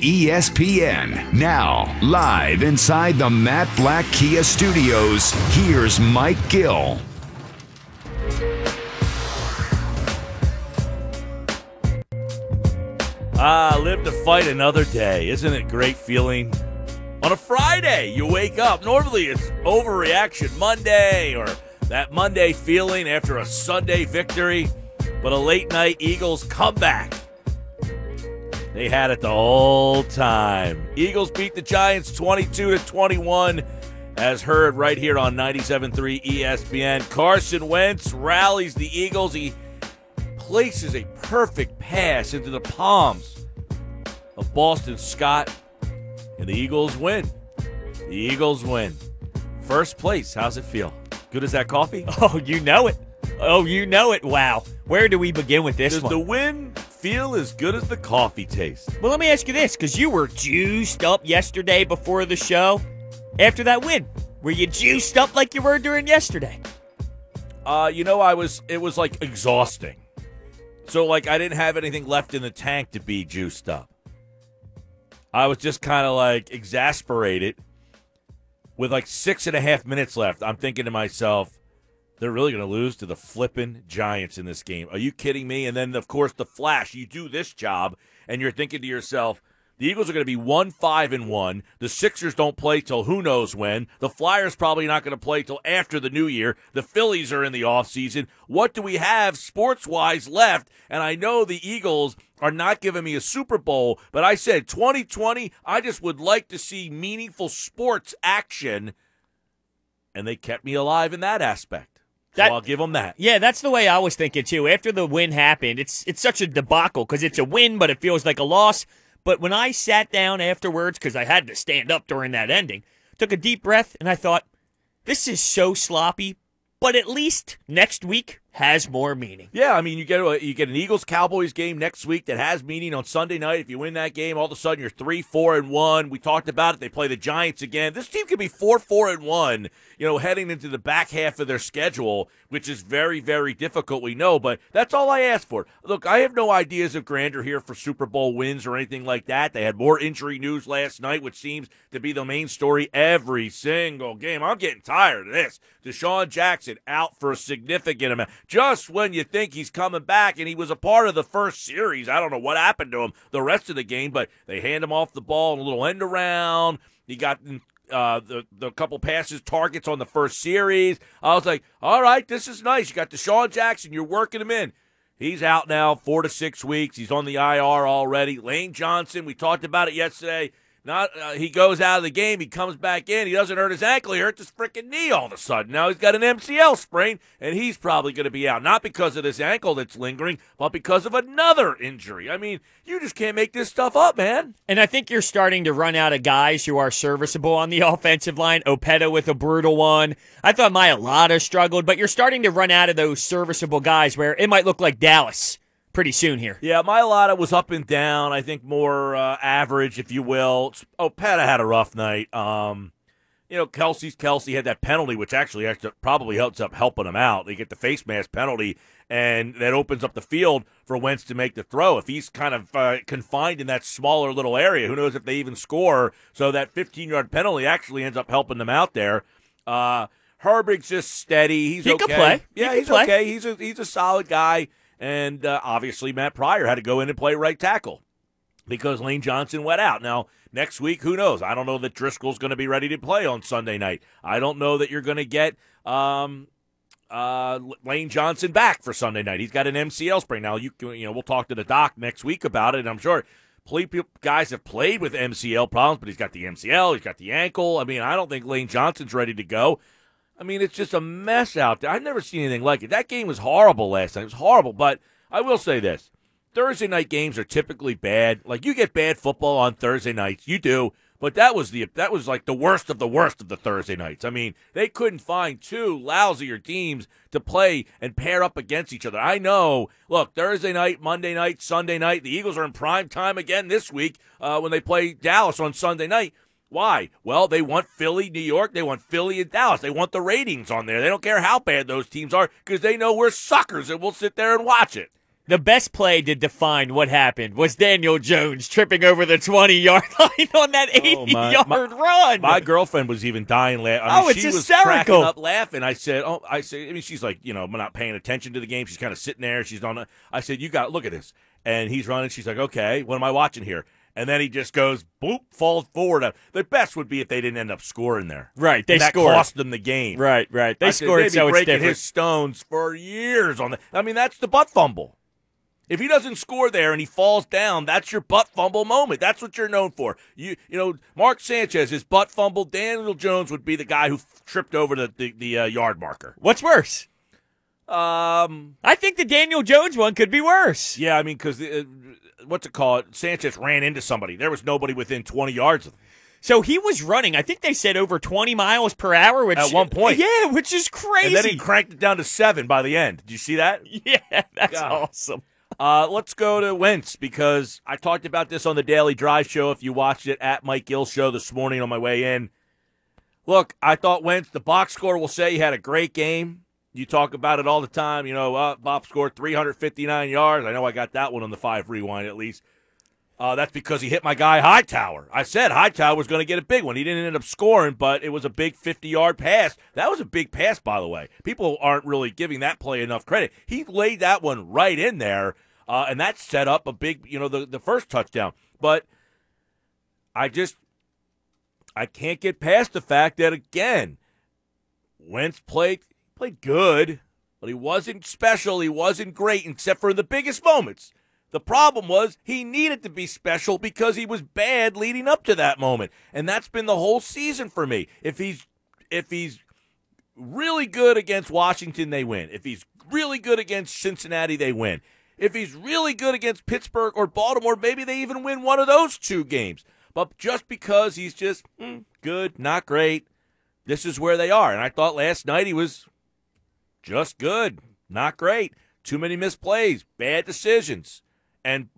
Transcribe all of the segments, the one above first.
ESPN. Now, live inside the Matt Blatt Kia Studios, here's Mike Gill. Ah, live to fight another day. Isn't it great feeling? On a Friday, you wake up. Normally it's overreaction Monday or that Monday feeling after a Sunday victory, but a late night Eagles comeback. They had it the whole time. Eagles beat the Giants 22 to 21 as heard right here on 97.3 ESPN. Carson Wentz rallies the Eagles. He places a perfect pass into the palms of Boston Scott, and the Eagles win. The Eagles win. First place. How's it feel? Good as that coffee? Oh, you know it. Oh, you know it. Wow. Where do we begin with this Does one? the win feel as good as the coffee taste? well, let me ask you this because you were juiced up yesterday before the show. After that win, were you juiced up like you were during yesterday? Uh, you know, I was. It was like exhausting. So like, I didn't have anything left in the tank to be juiced up. I was just kind of like exasperated. With like six and a half minutes left, I'm thinking to myself, they're really going to lose to the flippin' Giants in this game. Are you kidding me? And then, of course, the Flash. You do this job, and you're thinking to yourself, the Eagles are going to be one five and one. The Sixers don't play till who knows when. The Flyers probably not going to play till after the new year. The Phillies are in the offseason. What do we have sports wise left? And I know the Eagles are not giving me a Super Bowl, but I said 2020, I just would like to see meaningful sports action. And they kept me alive in that aspect. So I'll give them that. Yeah, that's the way I was thinking too. After the win happened, it's it's such a debacle because it's a win, but it feels like a loss. But when I sat down afterwards, because I had to stand up during that ending, took a deep breath, and I thought, this is so sloppy, but at least next week has more meaning. Yeah, I mean, you get a, you get an Eagles Cowboys game next week that has meaning on Sunday night. If you win that game, all of a sudden you're three, four, and one. We talked about it. They play the Giants again. This team could be four, four, and one. You know, heading into the back half of their schedule, which is very, very difficult. We know, but that's all I asked for. Look, I have no ideas of grandeur here for Super Bowl wins or anything like that. They had more injury news last night, which seems to be the main story every single game. I'm getting tired of this. DeSean Jackson out for a significant amount. Just when you think he's coming back, and he was a part of the first series. I don't know what happened to him the rest of the game, but they hand him off the ball in a little end around. He got uh, the the couple passes, targets on the first series. I was like, all right, this is nice. You got DeSean Jackson. You're working him in. He's out now, four to six weeks. He's on the IR already. Lane Johnson, we talked about it yesterday. Not uh, he goes out of the game, he comes back in, he doesn't hurt his ankle, he hurts his freaking knee all of a sudden. Now he's got an MCL sprain, and he's probably going to be out, not because of this ankle that's lingering, but because of another injury. I mean, you just can't make this stuff up, man. And I think you're starting to run out of guys who are serviceable on the offensive line. Opeta with a brutal one. I thought Mailata struggled, but you're starting to run out of those serviceable guys where it might look like Dallas pretty soon here. Yeah, Mailata was up and down. I think more uh, average, if you will. Oh, Opeta had a rough night. Um, you know, Kelce's Kelce had that penalty, which actually, actually probably helps up helping him out. They get the face mask penalty, and that opens up the field for Wentz to make the throw. If he's kind of uh, confined in that smaller little area, who knows if they even score? So that 15 yard penalty actually ends up helping them out there. Uh, Herbig's just steady. He's He okay. can play. He Yeah, can he's play. okay. He's a he's a solid guy. And uh, obviously, Matt Pryor had to go in and play right tackle because Lane Johnson went out. Now, next week, who knows? I don't know that Driscoll's going to be ready to play on Sunday night. I don't know that you're going to get um, uh, Lane Johnson back for Sunday night. He's got an MCL sprain. Now, you you know, we'll talk to the doc next week about it. And I'm sure guys have played with MCL problems, but he's got the MCL, he's got the ankle. I mean, I don't think Lane Johnson's ready to go. I mean, it's just a mess out there. I've never seen anything like it. That game was horrible last night. It was horrible. But I will say this Thursday night games are typically bad. Like, you get bad football on Thursday nights. You do. But that was the that was like the worst of the worst of the Thursday nights. I mean, they couldn't find two lousier teams to play and pair up against each other. I know. Look, Thursday night, Monday night, Sunday night. The Eagles are in prime time again this week uh, when they play Dallas on Sunday night. Why? Well, they want Philly, New York. They want Philly and Dallas. They want the ratings on there. They don't care how bad those teams are because they know we're suckers and we'll sit there and watch it. The best play to define what happened was Daniel Jones tripping over the 20 yard line on that 80 Oh, yard my- run. My girlfriend was even dying laughing. I oh, mean, Oh, it's she was hysterical. cracking up laughing. I said, "Oh, I said, I mean, she's like, you know, not paying attention to the game. She's kind of sitting there. She's on. A, I said, you got look at this, and he's running. She's like, okay, what am I watching here? And then he just goes, boop, falls forward. The best would be if they didn't end up scoring there. right, they And that scored. cost them the game. Right, right. They I scored they'd be so it's breaking different. his stones for years on the. I mean, that's the butt fumble. If he doesn't score there and he falls down, that's your butt fumble moment. That's what you're known for. You you know, Mark Sanchez, his butt fumble. Daniel Jones would be the guy who f- tripped over the the, the uh, yard marker. What's worse? Um, I think the Daniel Jones one could be worse. yeah, I mean, because uh, what's it called? Sanchez ran into somebody. There was nobody within 20 yards of him. So he was running, I think they said over 20 miles per hour. Which, At one point. Yeah, which is crazy. And then he cranked it down to seven by the end. Did you see that? yeah, that's God. awesome. Uh, let's go to Wentz because I talked about this on the Daily Drive show. If you watched it at Mike Gill show this morning on my way in, look, I thought Wentz. The box score will say he had a great game. You talk about it all the time. You know, uh, Bob scored 359 yards. I know I got that one on the five rewind at least. Uh, that's because he hit my guy Hightower. I said Hightower was going to get a big one. He didn't end up scoring, but it was a big 50 yard pass. That was a big pass, by the way. People aren't really giving that play enough credit. He laid that one right in there, uh, and that set up a big, you know, the, the first touchdown. But I just, I can't get past the fact that, again, Wentz played, played good, but he wasn't special. He wasn't great, except for the biggest moments. The problem was he needed to be special because he was bad leading up to that moment. And that's been the whole season for me. If he's if he's really good against Washington, they win. If he's really good against Cincinnati, they win. If he's really good against Pittsburgh or Baltimore, maybe they even win one of those two games. But just because he's just mm, good, not great, this is where they are. And I thought last night he was just good, not great. Too many misplays, bad decisions. And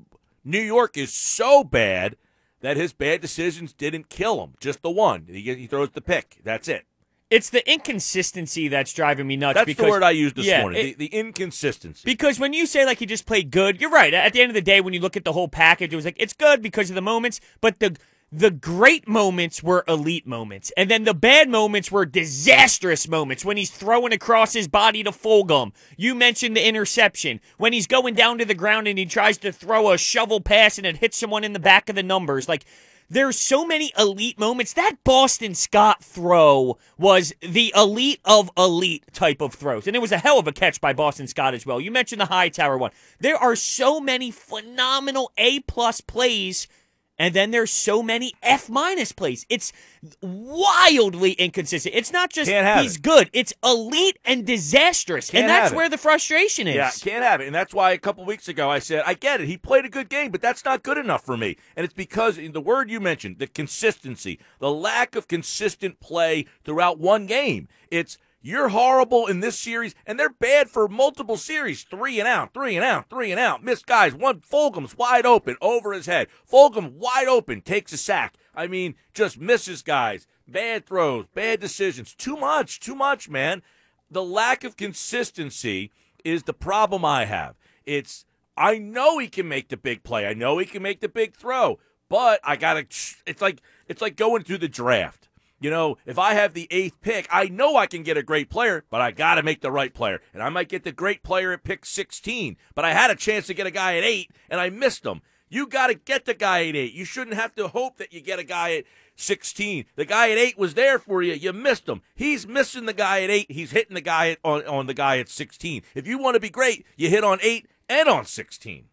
New York is so bad that his bad decisions didn't kill him. Just the one. He, he throws the pick. That's it. It's the inconsistency that's driving me nuts. That's because, the word I used this yeah, morning. it- the, the inconsistency. Because when you say like he just played good, you're right. At the end of the day, when you look at the whole package, it was like it's good because of the moments, but the the great moments were elite moments, and then the bad moments were disastrous moments. When he's throwing across his body to Fulgham, you mentioned the interception. When he's going down to the ground and he tries to throw a shovel pass and it hits someone in the back of the numbers, like. There's so many elite moments. That Boston Scott throw was the elite of elite type of throws. And it was a hell of a catch by Boston Scott as well. You mentioned the Hightower one. There are so many phenomenal A plus plays, and then there's so many F minus plays. It's wildly inconsistent. It's not just he's it. good, it's elite and disastrous. Can't and that's where the frustration is. Yeah, can't have it. And that's why a couple weeks ago I said, I get it. He played a good game, but that's not good enough for me. And it's because in the word you mentioned, the consistency, the lack of consistent play throughout one game. It's you're horrible in this series, and they're bad for multiple series. Three and out, three and out, three and out. Missed guys. One Fulgham's wide open over his head. Fulgham wide open, takes a sack. I mean, just misses guys. Bad throws, bad decisions. Too much, too much, man the lack of consistency is the problem I have. It's I know he can make the big play. I know he can make the big throw, but I got to it's like it's like going through the draft. You know, if I have the eighth pick, I know I can get a great player, but I got to make the right player. And I might get the great player at pick 16, but I had a chance to get a guy at eight and I missed him. You got to get the guy at eight. You shouldn't have to hope that you get a guy at 16. The guy at eight was there for you. You missed him. He's missing the guy at eight. He's hitting the guy at, on, on the guy at 16. If you want to be great, you hit on eight and on 16.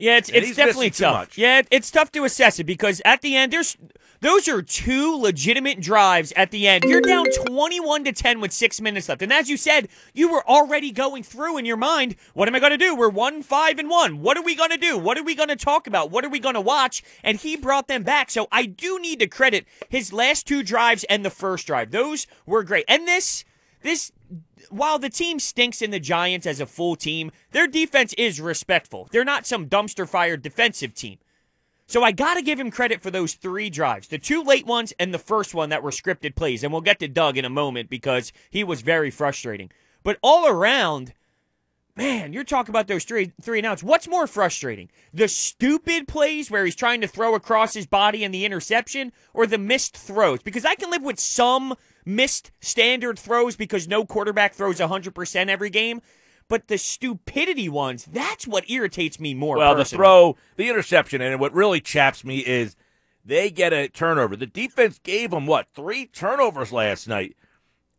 Yeah, it's it's definitely tough. Yeah, it's tough to assess it because at the end there's those are two legitimate drives at the end. You're down 21 to 10 with 6 minutes left. And as you said, you were already going through in your mind, what am I going to do? We're 1 5 and 1. What are we going to do? What are we going to talk about? What are we going to watch? And he brought them back. So I do need to credit his last two drives and the first drive. Those were great. And this this while the team stinks in the Giants as a full team, their defense is respectful. They're not some dumpster fire defensive team. So I got to give him credit for those three drives the two late ones and the first one that were scripted plays. And we'll get to Doug in a moment because he was very frustrating. But all around, Man, you're talking about those three three and outs. What's more frustrating? The stupid plays where he's trying to throw across his body and the interception, or the missed throws? Because I can live with some missed standard throws because no quarterback throws 100% every game. But the stupidity ones, that's what irritates me more. Well, personally. the throw, the interception, and what really chaps me is they get a turnover. The defense gave them, what, three turnovers last night?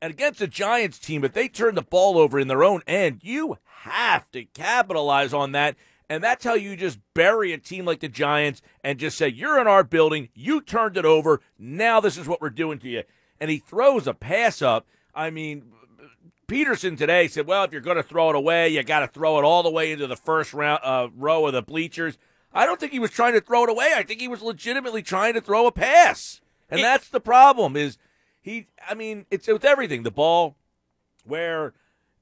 And against the Giants team, if they turn the ball over in their own end, you have to capitalize on that. And that's how you just bury a team like the Giants and just say, You're in our building. You turned it over. Now this is what we're doing to you. And he throws a pass up. I mean, Pederson today said, "Well, if you're going to throw it away, you got to throw it all the way into the first round uh, row of the bleachers." I don't think he was trying to throw it away. I think he was legitimately trying to throw a pass, and It- that's the problem. Is he? I mean, it's with everything. The ball, where,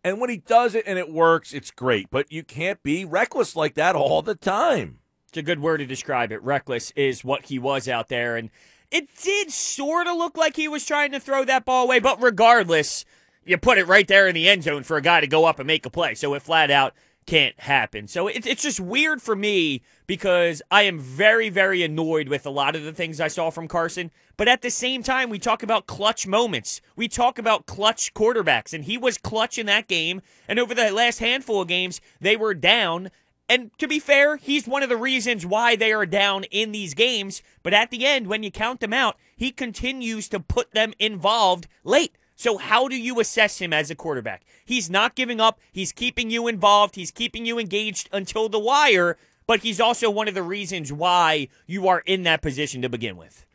and when he does it and it works, it's great. But you can't be reckless like that all the time. It's a good word to describe it. Reckless is what he was out there. And it did sort of look like he was trying to throw that ball away. But regardless, you put it right there in the end zone for a guy to go up and make a play. So it flat out can't happen. So it's it's just weird for me because I am very, very annoyed with a lot of the things I saw from Carson. But at the same time, we talk about clutch moments. We talk about clutch quarterbacks. And he was clutch in that game. And over the last handful of games, they were down. And to be fair, he's one of the reasons why they are down in these games. But at the end, when you count them out, he continues to put them involved late. So, how do you assess him as a quarterback? He's not giving up. He's keeping you involved. He's keeping you engaged until the wire. But he's also one of the reasons why you are in that position to begin with.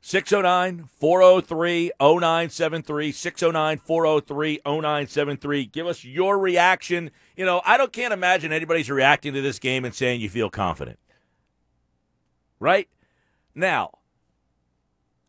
609 403 0973. 609 403 0973. Give us your reaction. You know, I don't can't imagine anybody's reacting to this game and saying you feel confident. Right? Now,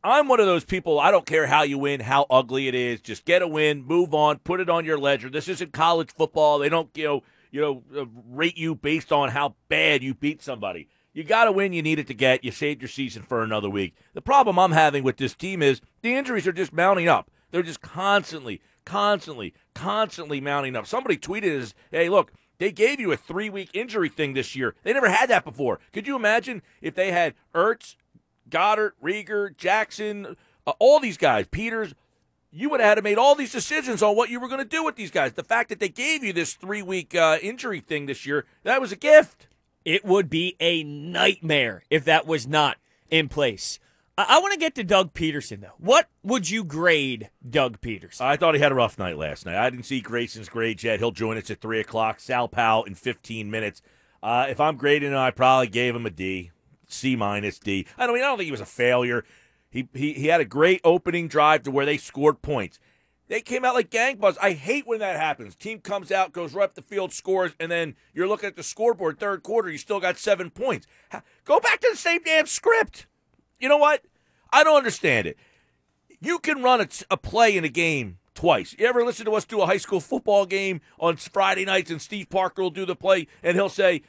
I'm one of those people, I don't care how you win, how ugly it is. Just get a win, move on, put it on your ledger. This isn't college football. They don't, you know, you know, uh, rate you based on how bad you beat somebody. You got to win. You need it to get. You saved your season for another week. The problem I'm having with this team is the injuries are just mounting up. They're just constantly, constantly, constantly mounting up. Somebody tweeted is, "Hey, look, they gave you a three week injury thing this year. They never had that before. Could you imagine if they had Ertz, Goedert, Reagor, Jackson, uh, all these guys, Peters, you would have had to made all these decisions on what you were going to do with these guys. The fact that they gave you this three week uh, injury thing this year, that was a gift. It would be a nightmare if that was not in place. I, I want to get to Doug Pederson, though. What would you grade Doug Pederson? I thought he had a rough night last night. I didn't see Grayson's grade yet. He'll join us at 3 o'clock. Sal Pal in 15 minutes. Uh, if I'm grading him, I probably gave him a D, C minus D. I don't mean I don't think he was a failure. He, he he had a great opening drive to where they scored points. They came out like gangbusters. I hate when that happens. Team comes out, goes right up the field, scores, and then you're looking at the scoreboard third quarter. You still got seven points. Go back to the same damn script. You know what? I don't understand it. You can run a, a play in a game twice. You ever listen to us do a high school football game on Friday nights, and Steve Parker will do the play, and he'll say,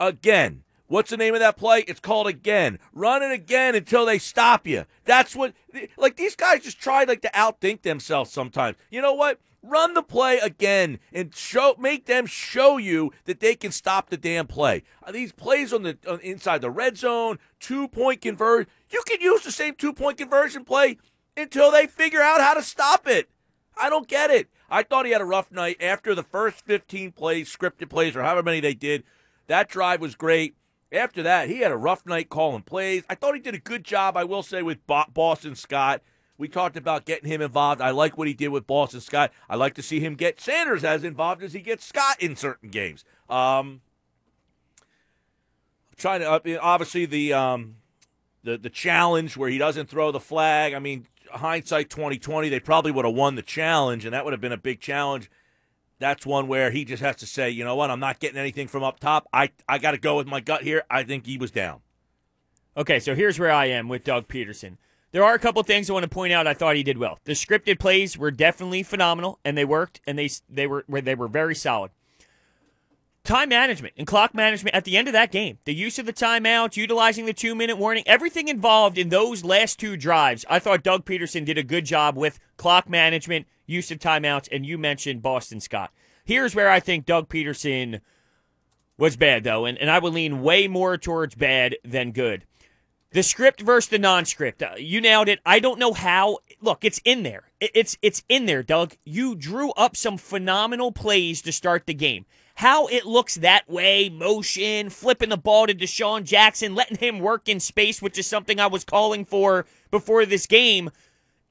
again. What's the name of that play? It's called again. Run it again until they stop you. That's what like these guys just try like to outthink themselves sometimes. You know what? Run the play again and show make them show you that they can stop the damn play. Uh, These plays on the on, inside the red zone, two point conversion. You can use the same two point conversion play until they figure out how to stop it. I don't get it. I thought he had a rough night after the first 15 plays, scripted plays, or however many they did. That drive was great. After that, he had a rough night calling plays. I thought he did a good job, I will say, with Boston Scott. We talked about getting him involved. I like what he did with Boston Scott. I like to see him get Sanders as involved as he gets Scott in certain games. Um, trying to uh, obviously the um, the the challenge where he doesn't throw the flag. I mean, hindsight twenty twenty, they probably would have won the challenge, and that would have been a big challenge. That's one where he just has to say, you know what, I'm not getting anything from up top. I I got to go with my gut here. I think he was down. Okay, so here's where I am with Doug Pederson. There are a couple things I want to point out. I thought he did well. The scripted plays were definitely phenomenal, and they worked, and they they were they were very solid. Time management and clock management at the end of that game, the use of the timeouts, utilizing the two minute warning, everything involved in those last two drives, I thought Doug Pederson did a good job with clock management, use of timeouts, and you mentioned Boston Scott. Here's where I think Doug Pederson was bad, though, and, and I would lean way more towards bad than good. The script versus the non-script. Uh, you nailed it. I don't know how. Look, it's in there. It, it's it's in there, Doug. You drew up some phenomenal plays to start the game. How it looks that way, motion, flipping the ball to DeSean Jackson, letting him work in space, which is something I was calling for before this game.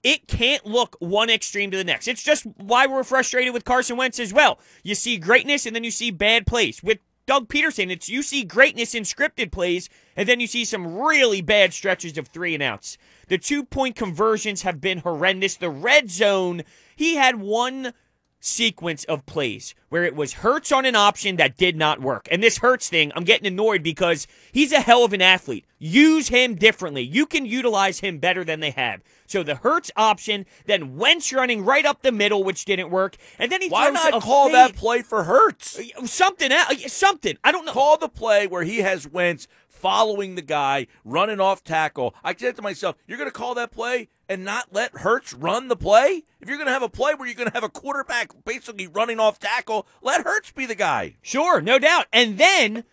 It can't look one extreme to the next. It's just why we're frustrated with Carson Wentz as well. You see greatness and then you see bad plays. With Doug Pederson, it's you see greatness in scripted plays, and then you see some really bad stretches of three and outs. The two point conversions have been horrendous. The red zone, he had one sequence of plays where it was Hurts on an option that did not work. And this Hurts thing, I'm getting annoyed because he's a hell of an athlete. Use him differently. You can utilize him better than they have. So the Hurts option, then Wentz running right up the middle, which didn't work, and then he Why not call fade- that play for Hurts? Uh, something else, something. I don't know. Call the play where he has Wentz following the guy, running off tackle. I said to myself, you're going to call that play and not let Hurts run the play? If you're going to have a play where you're going to have a quarterback basically running off tackle, let Hurts be the guy. Sure, no doubt. And then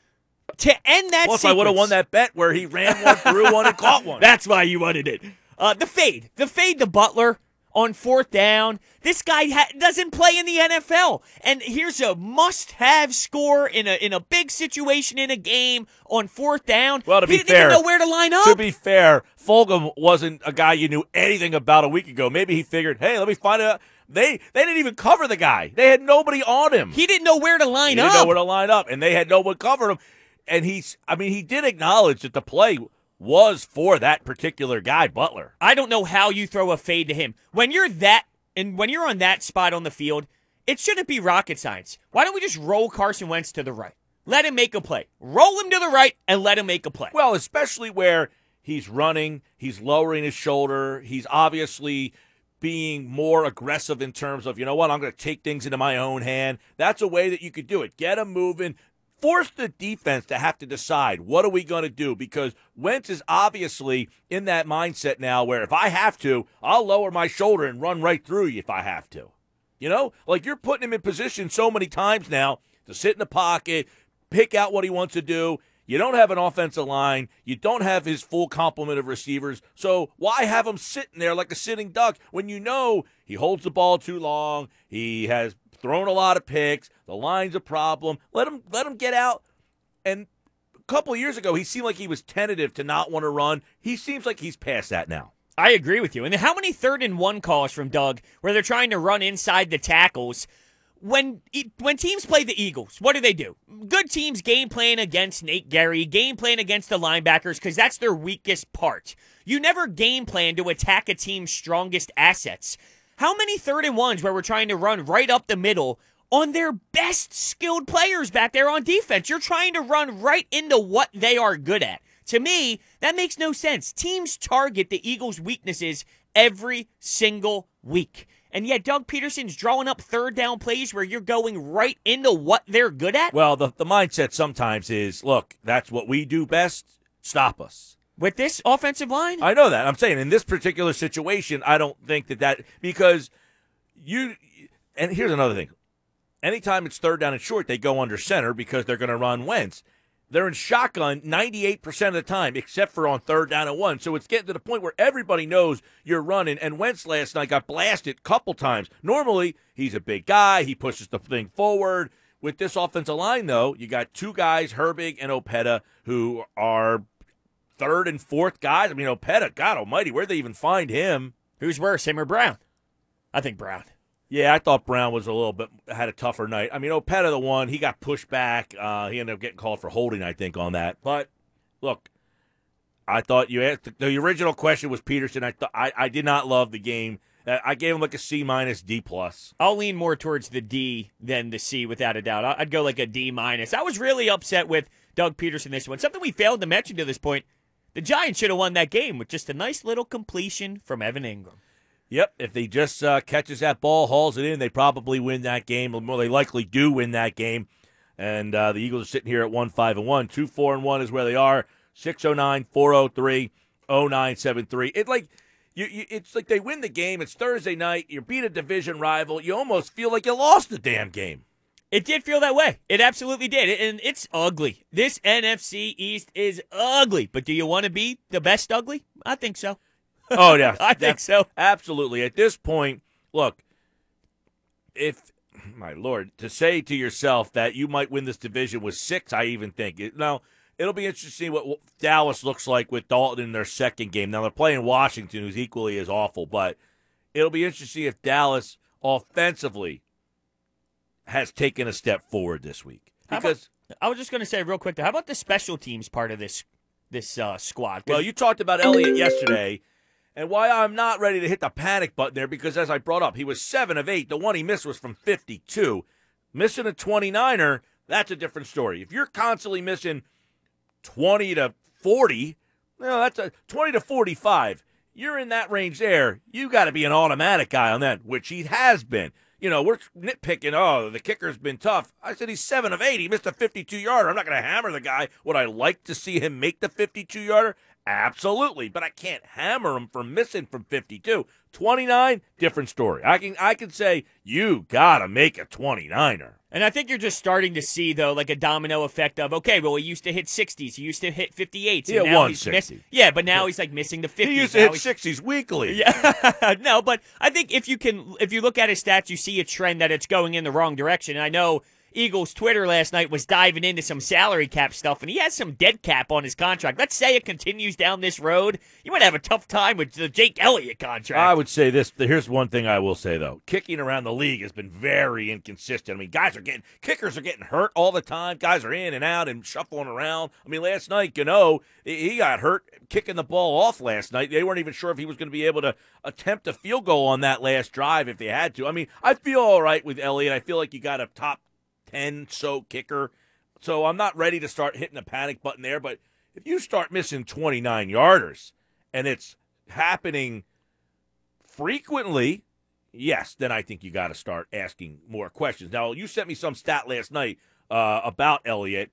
to end that Plus, I would have won that bet where he ran one, threw one, and caught one. That's why you wanted it. Uh, the fade, the fade to Butler on fourth down. This guy ha- doesn't play in the NFL, and here's a must-have score in a in a big situation in a game on fourth down. Well, to he be didn't fair- even know where to line up. To be fair, Fulgham wasn't a guy you knew anything about a week ago. Maybe he figured, hey, let me find out. They they didn't even cover the guy. They had nobody on him. he didn't know where to He line didn't up. know where to line up, and they had no one covering him. And he's, I mean, he did acknowledge that the play was for that particular guy, Butler. I don't know how you throw a fade to him. When you're that and when you're on that spot on the field, it shouldn't be rocket science. Why don't we just roll Carson Wentz to the right? Let him make a play. Roll him to the right and let him make a play. Well, especially where he's running, he's lowering his shoulder, he's obviously being more aggressive in terms of, you know what, I'm going to take things into my own hand. That's a way that you could do it. Get him moving. Force the defense to have to decide what are we going to do because Wentz is obviously in that mindset now where if I have to, I'll lower my shoulder and run right through you if I have to. You know, like you're putting him in position so many times now to sit in the pocket, pick out what he wants to do. You don't have an offensive line. You don't have his full complement of receivers. So why have him sitting there like a sitting duck when you know he holds the ball too long? He has thrown a lot of picks. The line's a problem. Let him let him get out. And a couple years ago, he seemed like he was tentative to not want to run. He seems like he's past that now. I agree with you. And how many third and one calls from Doug where they're trying to run inside the tackles? When when teams play the Eagles, what do they do? Good teams game plan against Nate Gerry, game plan against the linebackers because that's their weakest part. You never game plan to attack a team's strongest assets. How many third and ones where we're trying to run right up the middle on their best skilled players back there on defense? You're trying to run right into what they are good at. To me, that makes no sense. Teams target the Eagles' weaknesses every single week. And yet, Doug Pederson's drawing up third down plays where you're going right into what they're good at. Well, the, the mindset sometimes is look, that's what we do best. Stop us. With this offensive line? I know that. I'm saying in this particular situation, I don't think that that because you. And here's another thing: anytime it's third down and short, they go under center because they're going to run Wentz. They're in shotgun 98% of the time, except for on third down and one. So it's getting to the point where everybody knows you're running. And Wentz last night got blasted a couple times. Normally, he's a big guy. He pushes the thing forward. With this offensive line, though, you got two guys, Herbig and Opeta, who are third and fourth guys. I mean, Opeta, God almighty, where'd they even find him? Who's worse, him or Brown? I think Brown. Yeah, I thought Brown was a little bit had a tougher night. I mean, Opeta the one he got pushed back. Uh, he ended up getting called for holding, I think, on that. But look, I thought you asked the original question was Pederson. I thought I, I did not love the game. Uh, I gave him like a C minus, D plus. I'll lean more towards the D than the C without a doubt. I'd go like a D minus. I was really upset with Doug Pederson this one. Something we failed to mention to this point. The Giants should have won that game with just a nice little completion from Evan Engram. Yep, if they just uh, catches that ball, hauls it in, they probably win that game. Well, they likely do win that game. And uh, the Eagles are sitting here at one five and one, two four and one is where they are. 609 403 0973. It like you, you, it's like they win the game. It's Thursday night. You beat a division rival. You almost feel like you lost the damn game. It did feel that way. It absolutely did. And it's ugly. This NFC East is ugly. But do you want to be the best ugly? I think so. Oh yeah, I think so. Absolutely. At this point, look, if my lord, to say to yourself that you might win this division with six, I even think it, now it'll be interesting what Dallas looks like with Dalton in their second game. Now they're playing Washington, who's equally as awful, but it'll be interesting if Dallas offensively has taken a step forward this week because. I was just going to say real quick. How about the special teams part of this this uh, squad? Well, you talked about Elliott yesterday, and why I'm not ready to hit the panic button there because, as I brought up, he was seven of eight. The one he missed was from 52. Missing a 29er, that's a different story. If you're constantly missing 20 to 40, well, that's a 20 to 45. You're in that range there. You got to be an automatic guy on that, which he has been you know, we're nitpicking, oh, the kicker's been tough. I said he's seven of eight. He missed a 52 yarder. I'm not going to hammer the guy. Would I like to see him make the 52 yarder? Absolutely. But I can't hammer him for missing from 52. 29, different story. I can I can say you gotta make a 29er. And I think you're just starting to see though, like a domino effect of okay, well, he used to hit 60s, he used to hit 58s, he he's 160. miss- yeah, but now he's like missing the 50s. He used to hit he's- 60s weekly. Yeah, no, but I think if you can, if you look at his stats, you see a trend that it's going in the wrong direction. And I know Eagles Twitter last night was diving into some salary cap stuff, and he has some dead cap on his contract. Let's say it continues down this road, you might have a tough time with the Jake Elliott contract. I would say this. Here's one thing I will say though: kicking around the league has been very inconsistent. I mean, guys are getting kickers are getting hurt all the time. Guys are in and out and shuffling around. I mean, last night you know, he got hurt kicking the ball off last night. They weren't even sure if he was going to be able to attempt a field goal on that last drive if they had to. I mean, I feel all right with Elliott. I feel like you got a top ten so kicker, so I'm not ready to start hitting the panic button there. But if you start missing 29 yarders and it's happening frequently, yes, then I think you got to start asking more questions. Now, you sent me some stat last night uh, about Elliott.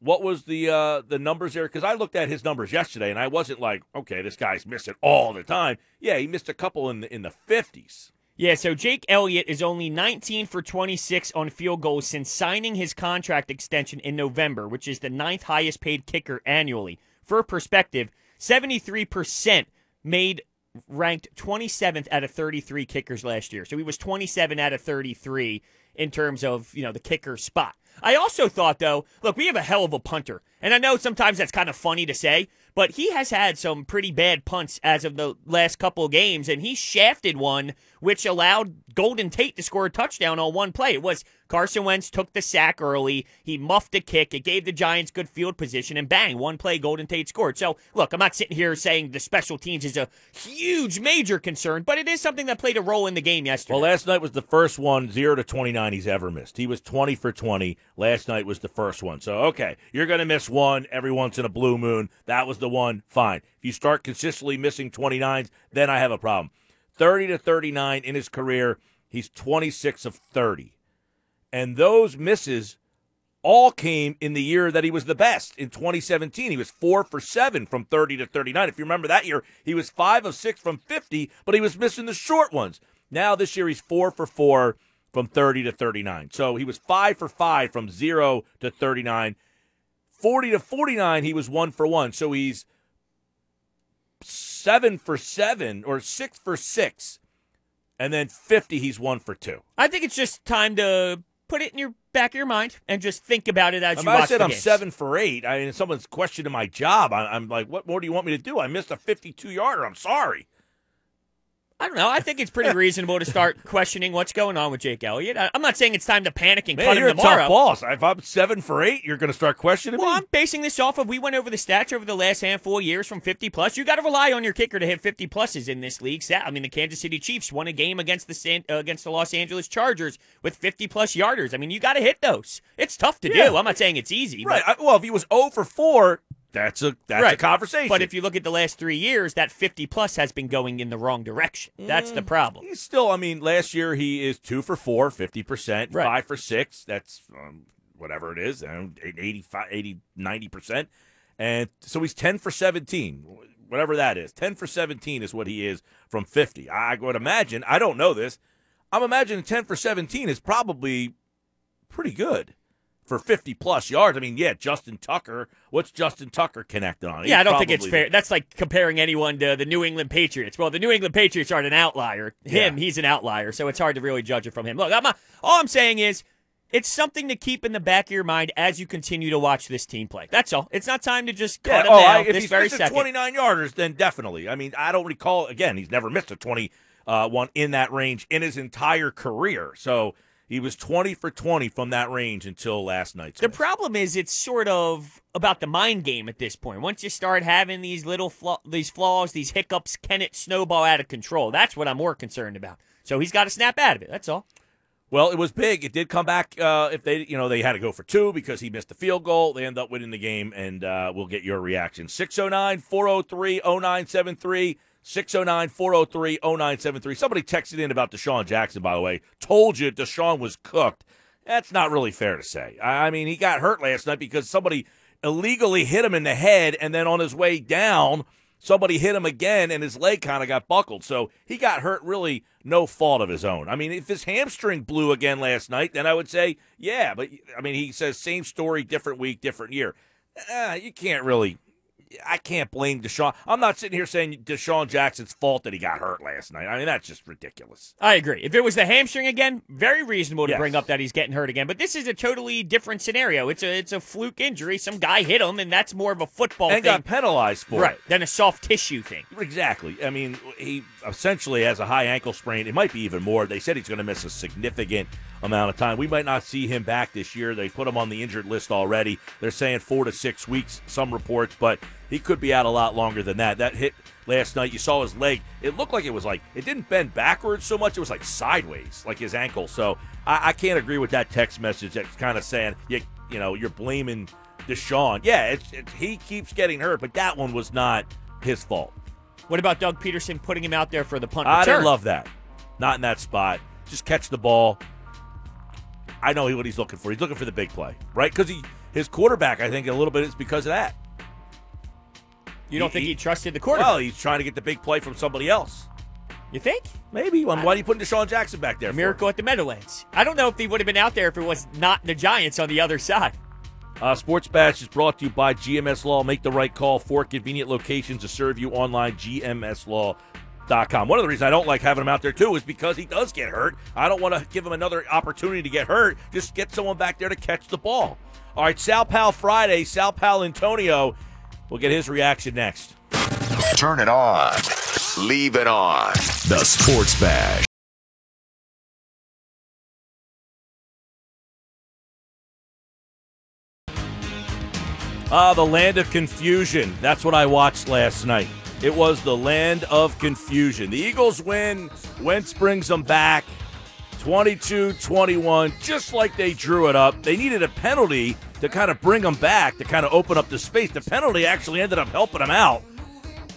What was the uh, the numbers there? Because I looked at his numbers yesterday, and I wasn't like, okay, this guy's missing all the time. Yeah, he missed a couple in the in the fifties. Yeah, so Jake Elliott is only 19 for 26 on field goals since signing his contract extension in November, which is the ninth highest paid kicker annually. For perspective, 73% made ranked 27th out of 33 kickers last year. So he was 27 out of 33 in terms of, you know, the kicker spot. I also thought though, look, we have a hell of a punter. And I know sometimes that's kind of funny to say, but he has had some pretty bad punts as of the last couple of games and he shafted one which allowed Golden Tate to score a touchdown on one play. It was Carson Wentz took the sack early, he muffed a kick, it gave the Giants good field position and bang, one play Golden Tate scored. So, look, I'm not sitting here saying the special teams is a huge major concern, but it is something that played a role in the game yesterday. Well, last night was the first one, zero to twenty nine, he's ever missed. He was twenty for twenty. Last night was the first one. So okay, you're gonna miss one every once in a blue moon. That was the one. Fine. If you start consistently missing 29s, then I have a problem. 30 to 39 in his career, he's 26 of 30. And those misses all came in the year that he was the best in 2017. He was four for seven from 30 to 39. If you remember that year, he was five of six from 50, but he was missing the short ones. Now this year, he's four for four from 30 to 39. So he was five for five from zero to 39. 40 to 49, he was one for one. So he's seven for seven or six for six. And then 50, he's one for two. I think it's just time to put it in your back of your mind and just think about it as If you watch I said I'm games. seven for eight. I mean, someone's questioning my job. I, I'm like, what more do you want me to do? I missed a 52 yarder. I'm sorry. I don't know. I think it's pretty reasonable to start questioning what's going on with Jake Elliott. I, I'm not saying it's time to panic and Man, cut him you're a tomorrow. tough boss. If I'm seven for eight, you're going to start questioning Well, me. I'm basing this off of we went over the stats over the last handful of years from 50 plus. You got to rely on your kicker to hit 50 pluses in this league. I mean, the Kansas City Chiefs won a game against the San, uh, against the Los Angeles Chargers with 50 plus yarders. I mean, you got to hit those. It's tough to Yeah. do. I'm not saying it's easy, Right. But, I, well, if he was 0 for 4, that's a that's a conversation. but if you look at the last three years, that 50 plus has been going in the wrong direction. That's Mm. the problem. he's still, I mean, last year he is 2 for 4, 50%, Right. 5 for 6, that's um, whatever it is, um, 85 80 90%. And so he's 10 for 17, whatever that is. 10 for 17 is what he is from 50. I would imagine, I don't know this. I'm imagining 10 for 17 is probably pretty good for 50 plus yards. I mean, yeah, Justin Tucker. What's Justin Tucker connected on? Yeah, I don't think it's fair. That's like comparing anyone to the New England Patriots. Well, the New England Patriots aren't an outlier. Him, Yeah. he's an outlier, so it's hard to really judge it from him. Look, I'm not, all I'm saying is it's something to keep in the back of your mind as you continue to watch this team play. That's all. It's not time to just Yeah, cut him oh, down I, if this he's very second. 29 yarders, then definitely. I mean, I don't recall, again, he's never missed a 20 uh, one in that range in his entire career. So he was 20 for 20 from that range until last night's The problem is it's sort of about the mind game at this point. Once you start having these little flaw- these flaws, these hiccups, can it snowball out of control? That's what I'm more concerned about. So he's got to snap out of it. That's all. Well, it was big. It did come back. Uh, if they, you know, they had to go for two because he missed the field goal. They end up winning the game, and uh, we'll get your reaction. 609 403 0973. 609 403 0973. Somebody texted in about DeSean Jackson, by the way. Told you DeSean was cooked. That's not really fair to say. I mean, he got hurt last night because somebody illegally hit him in the head, and then on his way down, somebody hit him again, and his leg kind of got buckled. So he got hurt really no fault of his own. I mean, if his hamstring blew again last night, then I would say, yeah. But I mean, he says same story, different week, different year. Uh, you can't really. I can't blame DeSean. I'm not sitting here saying DeSean Jackson's fault that he got hurt last night. I mean, that's just ridiculous. I agree. If it was the hamstring again, very reasonable to Yes. bring up that he's getting hurt again. But this is a totally different scenario. It's a it's a fluke injury. Some guy hit him, and that's more of a football And thing, got penalized for right? it. Than a soft tissue thing. Exactly. I mean, he essentially has a high ankle sprain. It might be even more. They said he's going to miss a significant amount of time. We might not see him back this year. They put him on the injured list already. They're saying four to six weeks, some reports, but he could be out a lot longer than that. That hit last night, you saw his leg. It looked like it was like, it didn't bend backwards so much, it was like sideways, like his ankle. So I, I can't agree with that text message that's kind of saying, you, you know, you're blaming DeSean. Yeah, it's, it's, he keeps getting hurt, but that one was not his fault. What about Doug Pederson putting him out there for the punt I return? didn't love that. Not in that spot. Just catch the ball. I know what he's looking for. He's looking for the big play, right? Because he his quarterback, I think, a little bit is because of that. You don't He- think he- he trusted the quarterback? Well, he's trying to get the big play from somebody else. you think? Maybe. Well, why are you putting DeSean Jackson back there? Miracle at the Meadowlands. I don't know if he would have been out there if it was not the Giants on the other side. Uh, Sports Bash is brought to you by GMS Law. Make the right call. Four convenient locations to serve you online. GMSLaw.com. One of the reasons I don't like having him out there too is because he does get hurt. I don't want to give him another opportunity to get hurt. Just get someone back there to catch the ball. All right, Sal Pal Friday. Sal Paolantonio. We'll get his reaction next. Turn it on. Leave it on. The Sports Bash. Ah, the land of confusion. That's what I watched last night. It was the land of confusion. The Eagles win. Wentz brings them back 22 21, just like they drew it up. They needed a penalty to kind of bring them back, to kind of open up the space. The penalty actually ended up helping them out.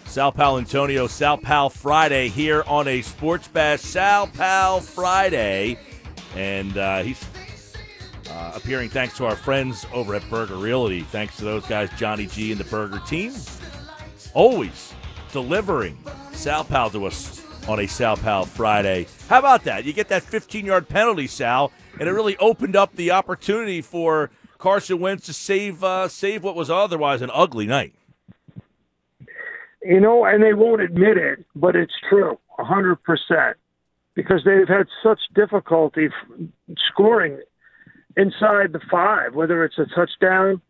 Sal Paolantonio, Sal Pal Friday here on a Sports Bash. Sal Pal Friday. And uh, he's uh, appearing thanks to our friends over at Burger Realty. Thanks to those guys, Johnny G and the Burger team. Always delivering Sal Pal to us on a Sal Pal Friday. How about that? You get that 15 yard penalty, Sal, and it really opened up the opportunity for Carson Wentz to save uh, save what was otherwise an ugly night. You know, and they won't admit it, but it's true, a hundred percent, because they've had such difficulty scoring inside the five, whether it's a touchdown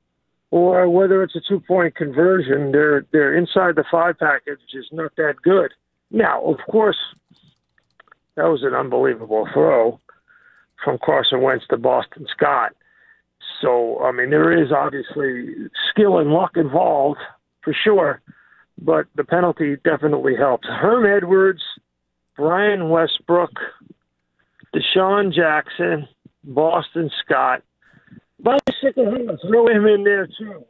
or whether it's a two-point conversion. They're they're inside the five package is not that good. Now, of course, that was an unbelievable throw from Carson Wentz to Boston Scott. So, I mean, there is obviously skill and luck involved for sure but the penalty definitely helps. Herm Edwards, Brian Westbrook, DeSean Jackson, Boston Scott. Bobby Sickle, throw him in there too.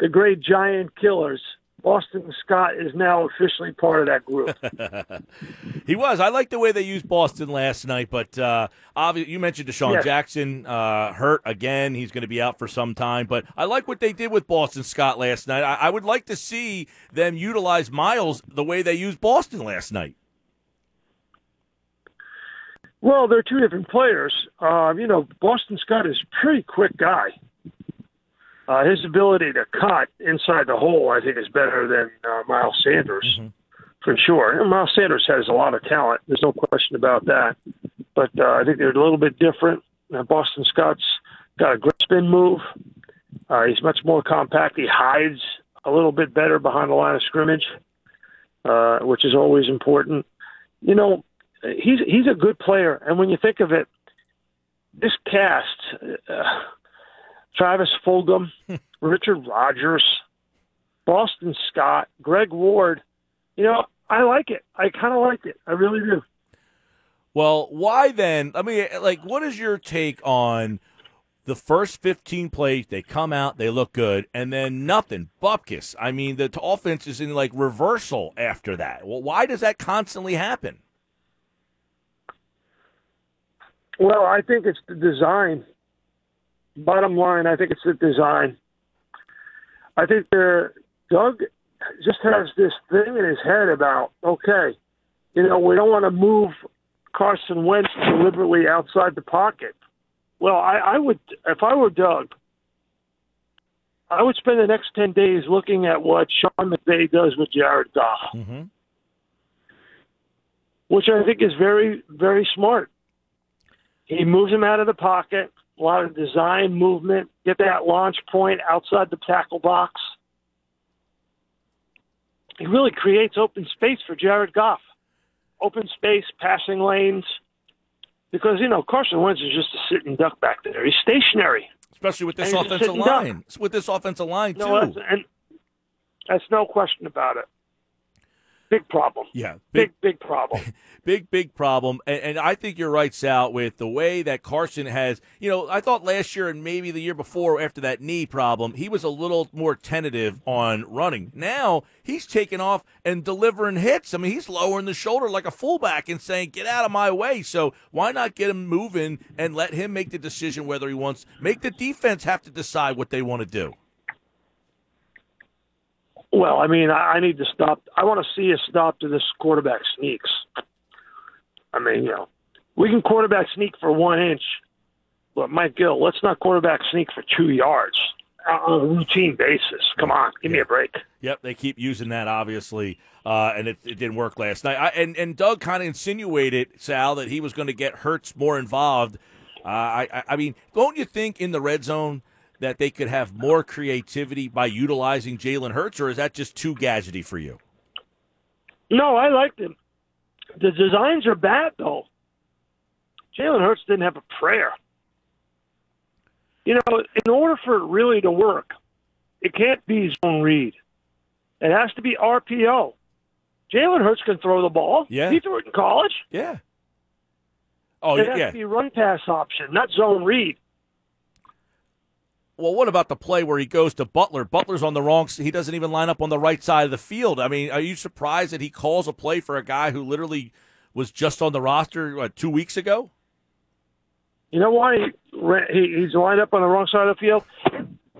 The great giant killers. Boston Scott is now officially part of that group. He was. I like the way they used Boston last night, but uh, obviously you mentioned DeSean Yes. Jackson uh, hurt again. He's going to be out for some time, but I like what they did with Boston Scott last night. I, I would like to see them utilize Miles the way they used Boston last night. Well, they're two different players. Uh, you know, Boston Scott is a pretty quick guy. Uh, his ability to cut inside the hole, I think, is better than uh, Miles Sanders, mm-hmm. for sure. And Miles Sanders has a lot of talent. There's no question about that. But uh, I think they're a little bit different. Uh, Boston Scott's got a great spin move. Uh, he's much more compact. He hides a little bit better behind the line of scrimmage, uh, which is always important. You know, he's he's a good player, and when you think of it, this cast: uh, Travis Fulgham, hmm. Richard Rodgers, Boston Scott, Greg Ward. You know, I like it. I kind of like it. I really do. Well, why then? I mean, like, what is your take on? the first 15 plays, they come out, they look good, and then nothing. Bupkis. I mean, the offense is in like reversal after that. Well, why does that constantly happen? Well, I think it's the design. Bottom line, I think it's the design. I think the Doug just has this thing in his head about okay, you know, we don't want to move Carson Wentz deliberately outside the pocket. Well, I, I would if I were Doug, I would spend the next ten days looking at what Sean McVay does with Jared Goff, mm-hmm. which I think is very very smart. He moves him out of the pocket, a lot of design movement, get that launch point outside the tackle box. He really creates open space for Jared Goff. Open space, passing lanes. Because, you know, Carson Wentz is just a sitting duck back there. He's stationary. Especially with this offensive line. Duck. With this offensive line, too. No, that's, and that's no question about it. Big problem. Yeah. Big, big, big problem. big, big problem. And, and, I think you're right, Sal, with the way that Carson has, you know, I thought last year and maybe the year before after that knee problem, he was a little more tentative on running. Now he's taking off and delivering hits. I mean, he's lowering the shoulder like a fullback and saying, get out of my way. So why not get him moving and let him make the decision whether he wants, make the defense have to decide what they want to do. Well, I mean, I, I need to stop. I want to see a stop to this quarterback sneaks. I mean, you know, we can quarterback sneak for one inch, but Mike Gill, let's not quarterback sneak for two yards on a routine basis. Come on, give me a break. Yep, they keep using that obviously, uh, and it, it, didn't work last night. I, and and Doug kind of insinuated Sal that he was going to get Hurts more involved. Uh, I I mean, don't you think in the red zone? That they could have more creativity by utilizing Jalen Hurts, or is that just too gadgety for you? No, I like them. The designs are bad though. Jalen Hurts didn't have a prayer. You know, in order for it really to work, it can't be zone read. It has to be RPO. Jalen Hurts can throw the ball. Yeah. He threw it in college. Yeah. Oh, yeah. it has yeah. to be run pass option, not zone read. Well, what about the play where he goes to Butler? Butler's on the wrong. Side. He doesn't even line up on the right side of the field. I mean, are you surprised that he calls a play for a guy who literally was just on the roster what, two weeks ago? You know why he, he's lined up on the wrong side of the field?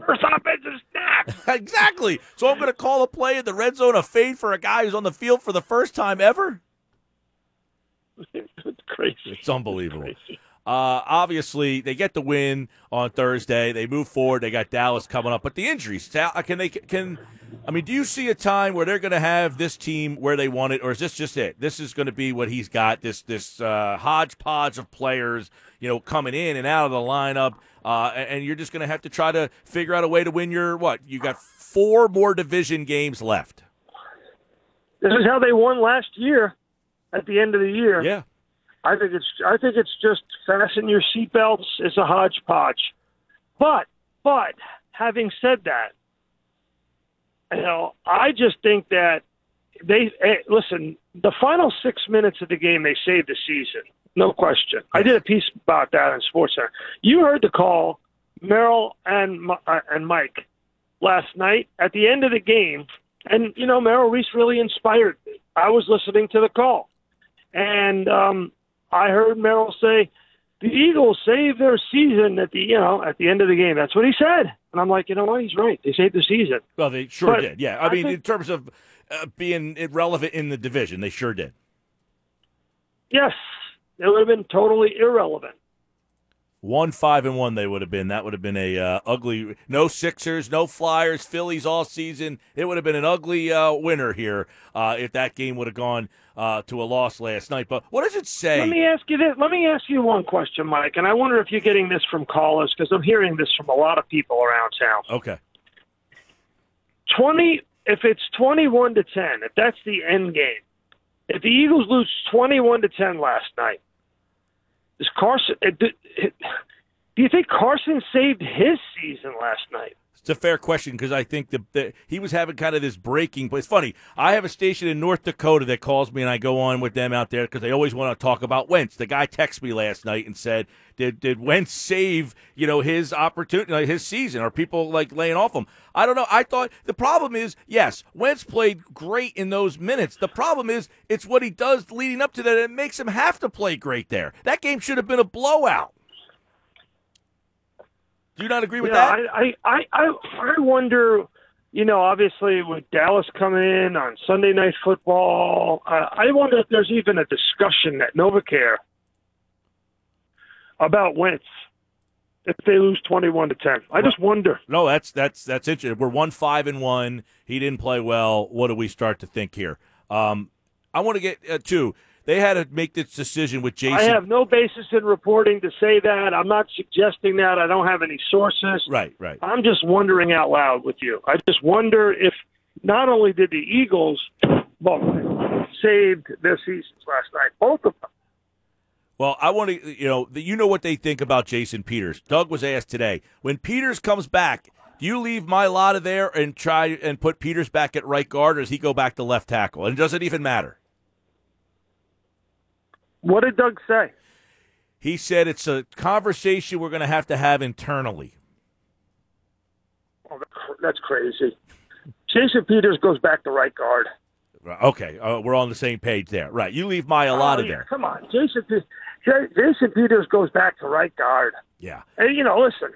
First offensive snap. exactly. So I'm going to call a play in the red zone a fade for a guy who's on the field for the first time ever. it's crazy. It's unbelievable. It's crazy. Uh, obviously, they get the win on Thursday. They move forward. They got Dallas coming up, but the injuries. Uh, can they? Can I mean? Do you see a time where they're going to have this team where they want it, or is this just it? This is going to be what he's got. This this uh, hodgepodge of players, you know, coming in and out of the lineup, uh, and you're just going to have to try to figure out a way to win your what? You got four more division games left. This is how they won last year. At the end of the year, yeah. I think it's I think it's just fasten your seatbelts. It's a hodgepodge. But but having said that, you know, I just think that they hey, listen. The final six minutes of the game, they saved the season, no question. I did a piece about that on SportsCenter. You heard the call, Merrill and uh, and Mike last night at the end of the game, and you know Merrill Reese really inspired me. I was listening to the call, and um, I heard Merrill say the Eagles saved their season at the you know at the end of the game. That's what he said, and I'm like, you know what? He's right. They saved the season. Well, they sure but did. Yeah, I, I mean, think, in terms of uh, being irrelevant in the division, they sure did. Yes, It would have been totally irrelevant. One five and one they would have been. That would have been a uh, ugly. No Sixers, no Flyers, Phillies all season. It would have been an ugly uh, winner here uh, if that game would have gone uh, to a loss last night. But what does it say? Let me ask you this. Let me ask you one question, Mike, and I wonder if you're getting this from callers because I'm hearing this from a lot of people around town. Okay. Twenty. If it's twenty-one to ten, if that's the end game, if the Eagles lose twenty-one to ten last night, is Carson? uh, Do do you think Carson saved his season last night? It's a fair question because I think the he was having kind of this breaking. But it's funny. I have a station in North Dakota that calls me, and I go on with them out there because they always want to talk about Wentz. The guy texted me last night and said, "Did did Wentz save you know his opportunity, like his season? Are people like laying off him?" I don't know. I thought the problem is yes, Wentz played great in those minutes. The problem is it's what he does leading up to that. It makes him have to play great there. That game should have been a blowout. Do you not agree with Yeah, that? I, I, I, I wonder. You know, obviously with Dallas coming in on Sunday Night Football, uh, I wonder if there's even a discussion at NovaCare about Wentz if they lose twenty-one to ten. I just wonder. No, that's that's that's interesting. We're one five and one. He didn't play well. What do we start to think here? Um, I want to get uh, two. They had to make this decision with Jason. I have no basis in reporting to say that. I'm not suggesting that. I don't have any sources. right, right. I'm just wondering out loud with you. I just wonder if not only did the Eagles well, saved their seasons last night, both of them. Well, I want to, you know, you know what they think about Jason Peters. Doug was asked today when Peters comes back. Do you leave Mailata there and try and put Peters back at right guard, or does he go back to left tackle? And does it even matter? What did Doug say? He said it's a conversation we're going to have to have internally. Oh, that's crazy. Jason Peters goes back to right guard. Okay, uh, we're on the same page there. Right. You leave Mailata Oh, there. Come on, Jason. J- Jason Peters goes back to right guard. Yeah. And you know, listen,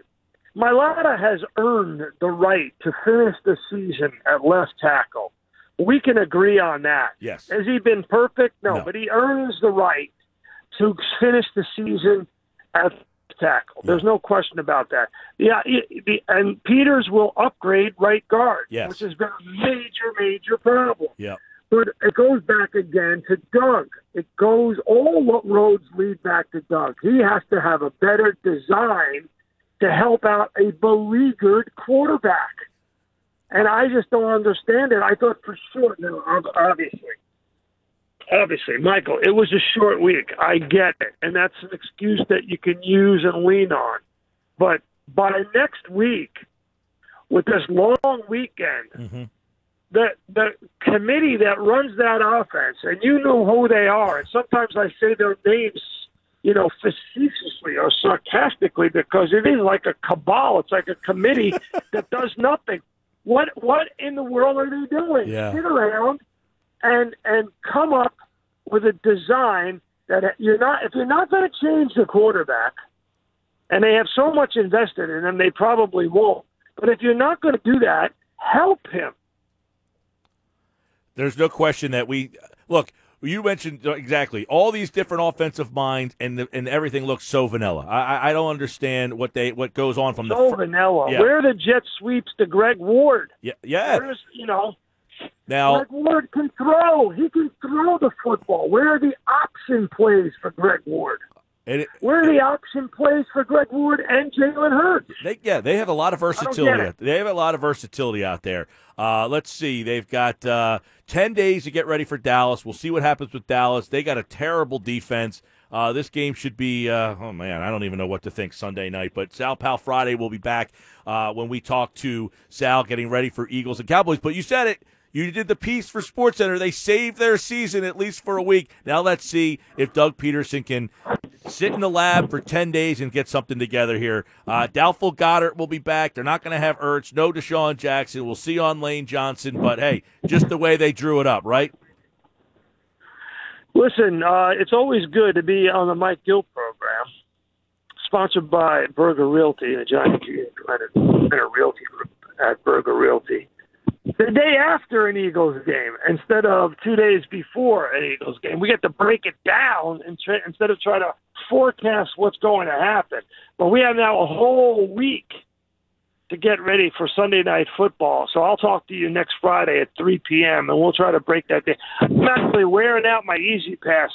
Mailata has earned the right to finish the season at left tackle. We can agree on that. Yes. Has he been perfect? No, No. but he earns the right to finish the season at tackle. There's no question about that. Yeah, and Peters will upgrade right guard, Yes. which has been a major, major problem. Yeah. But it goes back again to Doug. It goes all roads lead back to Doug. He has to have a better design to help out a beleaguered quarterback. And I just don't understand it. I thought for sure, no, ob- obviously, obviously, Michael, it was a short week. I get it, and that's an excuse that you can use and lean on. But by next week, with this long weekend, Mm-hmm. the the committee that runs that offense, and you know who they are. And sometimes I say their names, you know, facetiously or sarcastically because it is like a cabal. It's like a committee that does nothing. What what in the world are they doing? Yeah. Sit around and and come up with a design that you're not if you're not going to change the quarterback, and they have so much invested in him, they probably won't. But if you're not going to do that, help him. There's no question that we look. You mentioned uh, exactly all these different offensive minds, and the, and everything looks so vanilla. I, I- don't understand what they what goes on from the so vanilla. yeah. Where are the jet sweeps to Greg Ward? yeah yeah. Where's you know Now Greg Ward can throw. He can throw the football. Where are the option plays for Greg Ward? and it, Where are the option plays for Greg Ward and Jalen Hurts? They, yeah, they have a lot of versatility. They have a lot of versatility out there. Uh, let's see. They've got uh, 10 days to get ready for Dallas. We'll see what happens with Dallas. They got a terrible defense. Uh, this game should be, uh, oh man, I don't even know what to think Sunday night. But Sal Pal Friday will be back uh, when we talk to Sal getting ready for Eagles and Cowboys. But you said it. You did the piece for SportsCenter. They saved their season at least for a week. Now let's see if Doug Pederson can sit in the lab for 10 days and get something together here. Uh, doubtful Goedert will be back. They're not going to have Ertz. No DeSean Jackson. We'll see on Lane Johnson. But hey, just the way they drew it up, right? Listen, uh, it's always good to be on the Mike Gill program, sponsored by Burger Realty, a giant and realty group at Burger Realty. The day after an Eagles game instead of two days before an Eagles game. We get to break it down and try, instead of try to forecast what's going to happen. But we have now a whole week to get ready for Sunday night football. So I'll talk to you next Friday at 3 p.m. and we'll try to break that day. I'm actually wearing out my E-ZPass,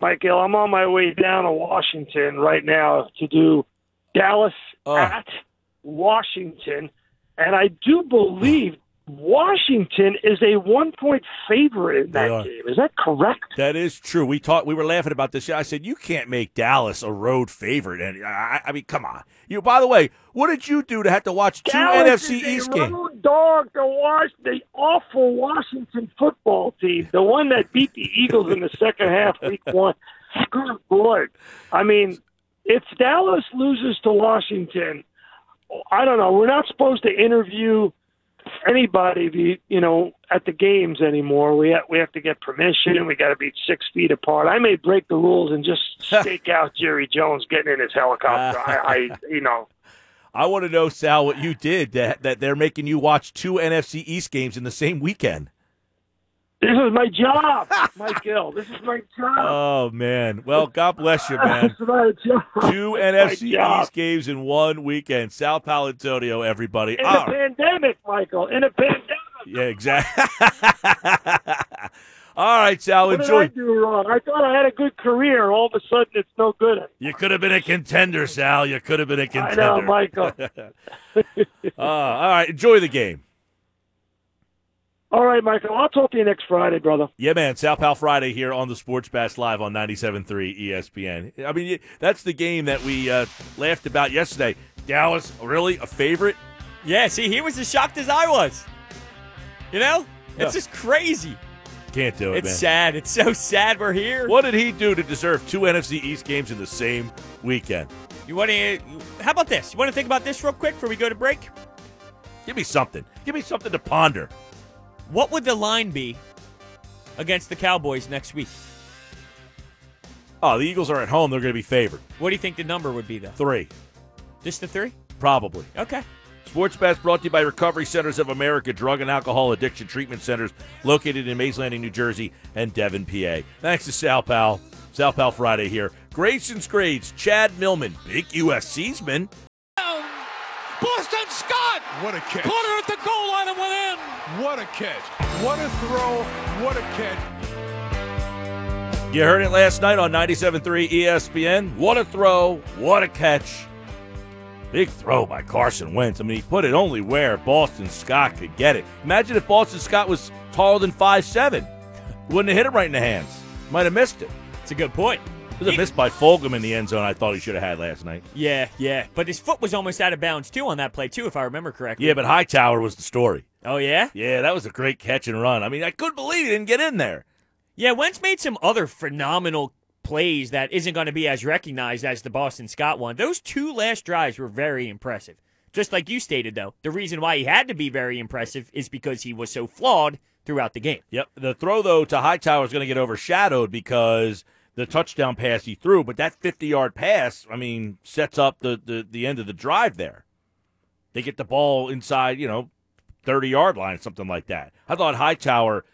Michael. I'm on my way down to Washington right now to do Dallas Oh. at Washington, and I do believe Washington is a one point favorite in that game. Is that correct? That is true. We talked. We were laughing about this. I said you can't make Dallas a road favorite, and I, I mean, come on. You. By the way, what did you do to have to watch two Dallas NFC East games? dog to watch the awful Washington football team, the one that beat the Eagles in the second half, week one. Good lord! I mean, if Dallas loses to Washington, I don't know. We're not supposed to interview anybody, be- you know, at the games anymore. We ha- we have to get permission. We got to be six feet apart. I may break the rules and just stake out Jerry Jones getting in his helicopter. I, I, you know. I want to know, Sal, what you did that that they're making you watch two NFC East games in the same weekend. This is my job, Mike Gill. This is my job. Oh man. Well, God bless you, man. This is my job. Two NFC. East games in one weekend. Sal Paolantonio, everybody. In Ah, a pandemic, Michael. In a pandemic. yeah, exactly. All right, Sal. What did I do wrong? I thought I had a good career. All of a sudden, it's no good. You could have been a contender, Sal. You could have been a contender. know, Michael. Uh, all right, enjoy the game. All right, Michael. I'll talk to you next Friday, brother. Yeah, man. Sal Pal Friday here on the Sports Bash Live on 97.3 ESPN. I mean, that's the game that we uh, laughed about yesterday. Dallas, really a favorite? Yeah, see, he was as shocked as I was. You know? Yeah. It's just crazy. Can't do it, It's man. sad. It's so sad we're here. What did he do to deserve two NFC East games in the same weekend? You want to? How about this? You want to think about this real quick before we go to break? Give me something. Give me something to ponder. What would the line be against the Cowboys next week? Oh, the Eagles are at home. They're going to be favored. What do you think the number would be, though? Three, Just the three? probably. Okay. Sports Bash brought to you by Recovery Centers of America, Drug and Alcohol Addiction Treatment Centers located in Mays Landing, New Jersey, and Devon, PA. Thanks to Sal Pal. Sal Pal Friday here. Grayson's Grades, Chad Millman, big USC'sman. Boston Scott! What a catch. Caught her at the goal line and went in. What a catch. What a throw. What a catch. You heard it last night on 97.3 ESPN. What a throw. What a catch. Big throw by Carson Wentz. I mean, he put it only where Boston Scott could get it. Imagine if Boston Scott was taller than 5'7. Wouldn't have hit it right in the hands. Might have missed it. It's a good point. It was a miss by Fulgham in the end zone I thought he should have had last night. Yeah, yeah. But his foot was almost out of bounds, too, on that play, too, if I remember correctly. Yeah, but Hightower was the story. Oh, yeah? Yeah, that was a great catch and run. I mean, I couldn't believe he didn't get in there. Yeah, Wentz made some other phenomenal plays that isn't going to be as recognized as the Boston Scott one. Those two last drives were very impressive. Just like you stated, though, the reason why he had to be very impressive is because he was so flawed throughout the game. Yep. The throw, though, to Hightower is going to get overshadowed because the touchdown pass he threw, but that 50 yard pass, I mean, sets up the, the, the end of the drive there. They get the ball inside, you know, 30 yard line, something like that. I thought Hightower,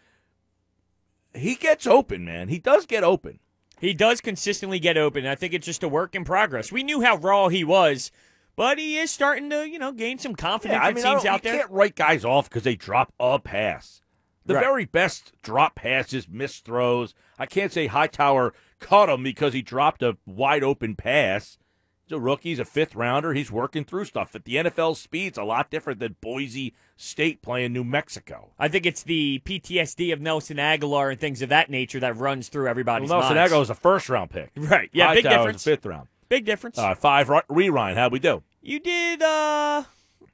he gets open, man. He does get open. He does consistently get open. I think it's just a work in progress. We knew how raw he was, but he is starting to, you know, gain some confidence. Yeah, I mean, I out there. can't write guys off because they drop a pass. The Right. very best drop passes, missed throws. I can't say Hightower caught him because he dropped a wide open pass. He's a rookie. He's a fifth rounder. He's working through stuff. At the NFL speed's a lot different than Boise State playing New Mexico. I think it's the PTSD of Nelson Agholor and things of that nature that runs through Well, everybody's Nelson minds. Agholor was a first round pick. Right. Yeah, big Hightower's a difference. fifth round. Big difference. Uh, five ri- rewind. How'd we do? You did uh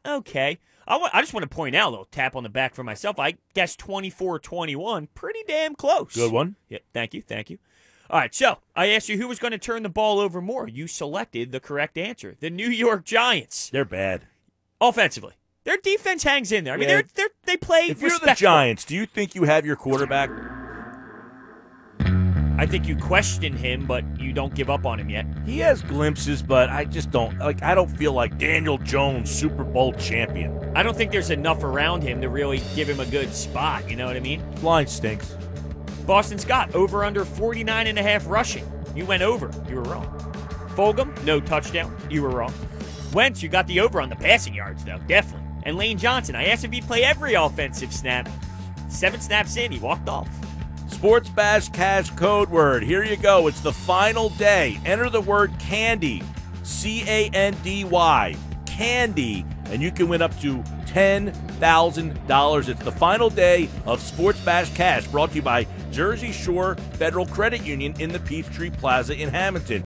okay. I I just want to point out a little tap on the back for myself. I guess 24-21. Pretty damn close. Good one. Yeah, thank you. Thank you. All right, so I asked you who was going to turn the ball over more. You selected the correct answer. The New York Giants. They're bad. Offensively. Their defense hangs in there. I mean, Yeah. they're, they're they play If you're the. Giants, do you think you have your quarterback? I think you question him, but you don't give up on him yet. He has glimpses, but I just don't like. I don't feel like Daniel Jones, Super Bowl champion. I don't think there's enough around him to really give him a good spot. You know what I mean? Line stinks. Boston Scott, over under 49 and a half rushing. You went over. You were wrong. Fulgham, no touchdown. You were wrong. Wentz, you got the over on the passing yards, though. Definitely. And Lane Johnson, I asked if he'd play every offensive snap. Seven snaps in, he walked off. Sports Bash Cash code word. Here you go. It's the final day. Enter the word candy. C A N D Y. Candy. And you can win up to $10,000. It's the final day of Sports Bash Cash brought to you by Jersey Shore Federal Credit Union in the Peachtree Plaza in Hamilton.